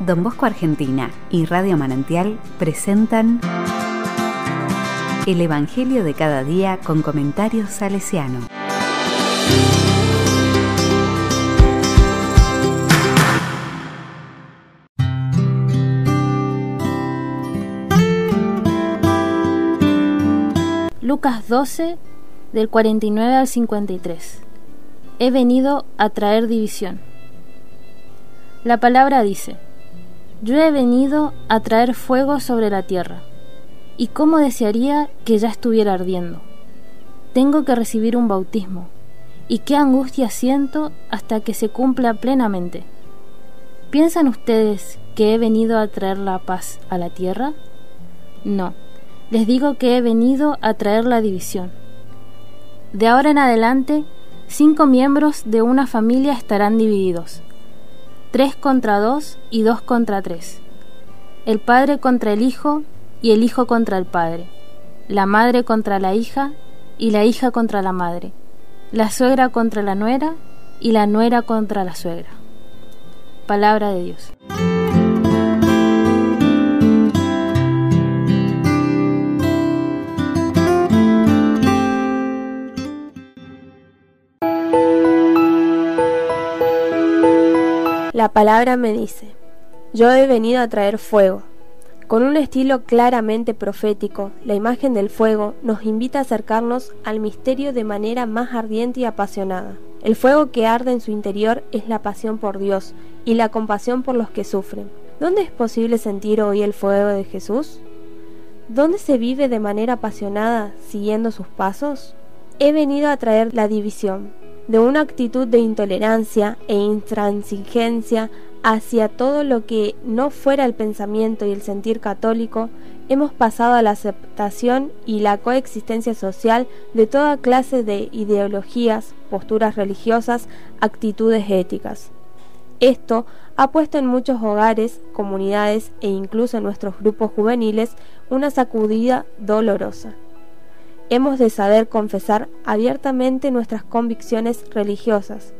Don Bosco Argentina y Radio Manantial presentan El Evangelio de cada día con comentarios salesiano. Lucas 12, del 49 al 53. He venido a traer división. La palabra dice, Yo he venido a traer fuego sobre la tierra, y cómo desearía que ya estuviera ardiendo. Tengo que recibir un bautismo, y qué angustia siento hasta que se cumpla plenamente. ¿Piensan ustedes que he venido a traer la paz a la tierra? No les digo que he venido a traer la división. De ahora en adelante, cinco miembros de una familia estarán divididos, tres contra dos y dos contra tres, el padre contra el hijo y el hijo contra el padre, la madre contra la hija y la hija contra la madre, la suegra contra la nuera y la nuera contra la suegra. Palabra de Dios. La palabra me dice, yo he venido a traer fuego. Con un estilo claramente profético, la imagen del fuego nos invita a acercarnos al misterio de manera más ardiente y apasionada. El fuego que arde en su interior es la pasión por Dios y la compasión por los que sufren. ¿Dónde es posible sentir hoy el fuego de Jesús? ¿Dónde se vive de manera apasionada siguiendo sus pasos? He venido a traer la división, de una actitud de intolerancia e intransigencia hacia todo lo que no fuera el pensamiento y el sentir católico, hemos pasado a la aceptación y la coexistencia social de toda clase de ideologías, posturas religiosas, actitudes éticas. Esto ha puesto en muchos hogares, comunidades e incluso en nuestros grupos juveniles una sacudida dolorosa. Hemos de saber confesar abiertamente nuestras convicciones religiosas.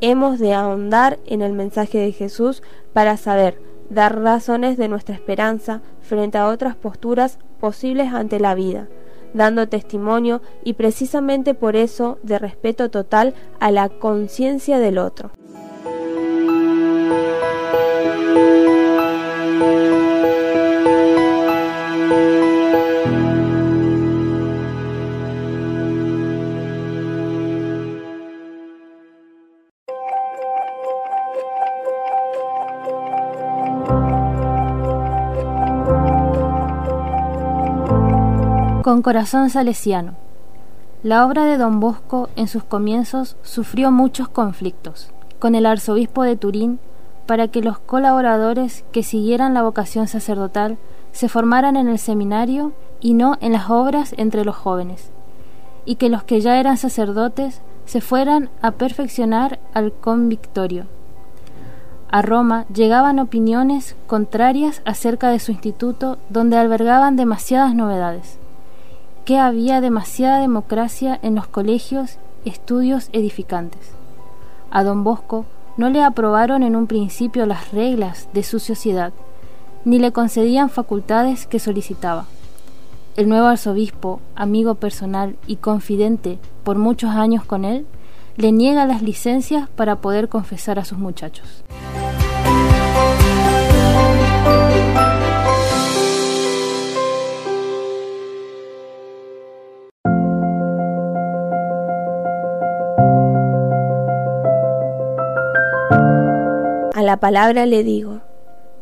Hemos de ahondar en el mensaje de Jesús para saber dar razones de nuestra esperanza frente a otras posturas posibles ante la vida, dando testimonio y precisamente por eso de respeto total a la conciencia del otro. Con corazón salesiano. La obra de don Bosco en sus comienzos sufrió muchos conflictos con el arzobispo de Turín para que los colaboradores que siguieran la vocación sacerdotal se formaran en el seminario y no en las obras entre los jóvenes, y que los que ya eran sacerdotes se fueran a perfeccionar al convictorio. A Roma llegaban opiniones contrarias acerca de su instituto donde albergaban demasiadas novedades que había demasiada democracia en los colegios, estudios edificantes. A don Bosco no le aprobaron en un principio las reglas de su sociedad, ni le concedían facultades que solicitaba. El nuevo arzobispo, amigo personal y confidente por muchos años con él, le niega las licencias para poder confesar a sus muchachos. La palabra le digo,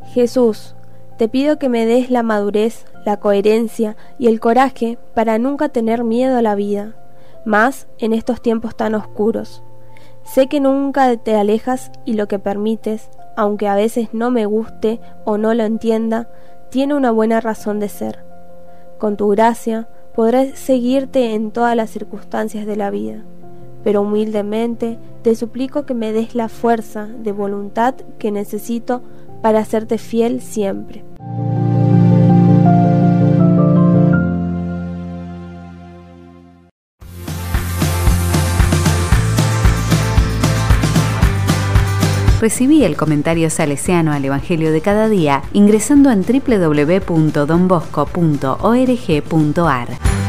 Jesús, te pido que me des la madurez, la coherencia y el coraje para nunca tener miedo a la vida, más en estos tiempos tan oscuros. Sé que nunca te alejas y lo que permites, aunque a veces no me guste o no lo entienda, tiene una buena razón de ser. Con tu gracia podré seguirte en todas las circunstancias de la vida pero humildemente te suplico que me des la fuerza de voluntad que necesito para hacerte fiel siempre. Recibí el comentario salesiano al Evangelio de cada día ingresando en www.donbosco.org.ar.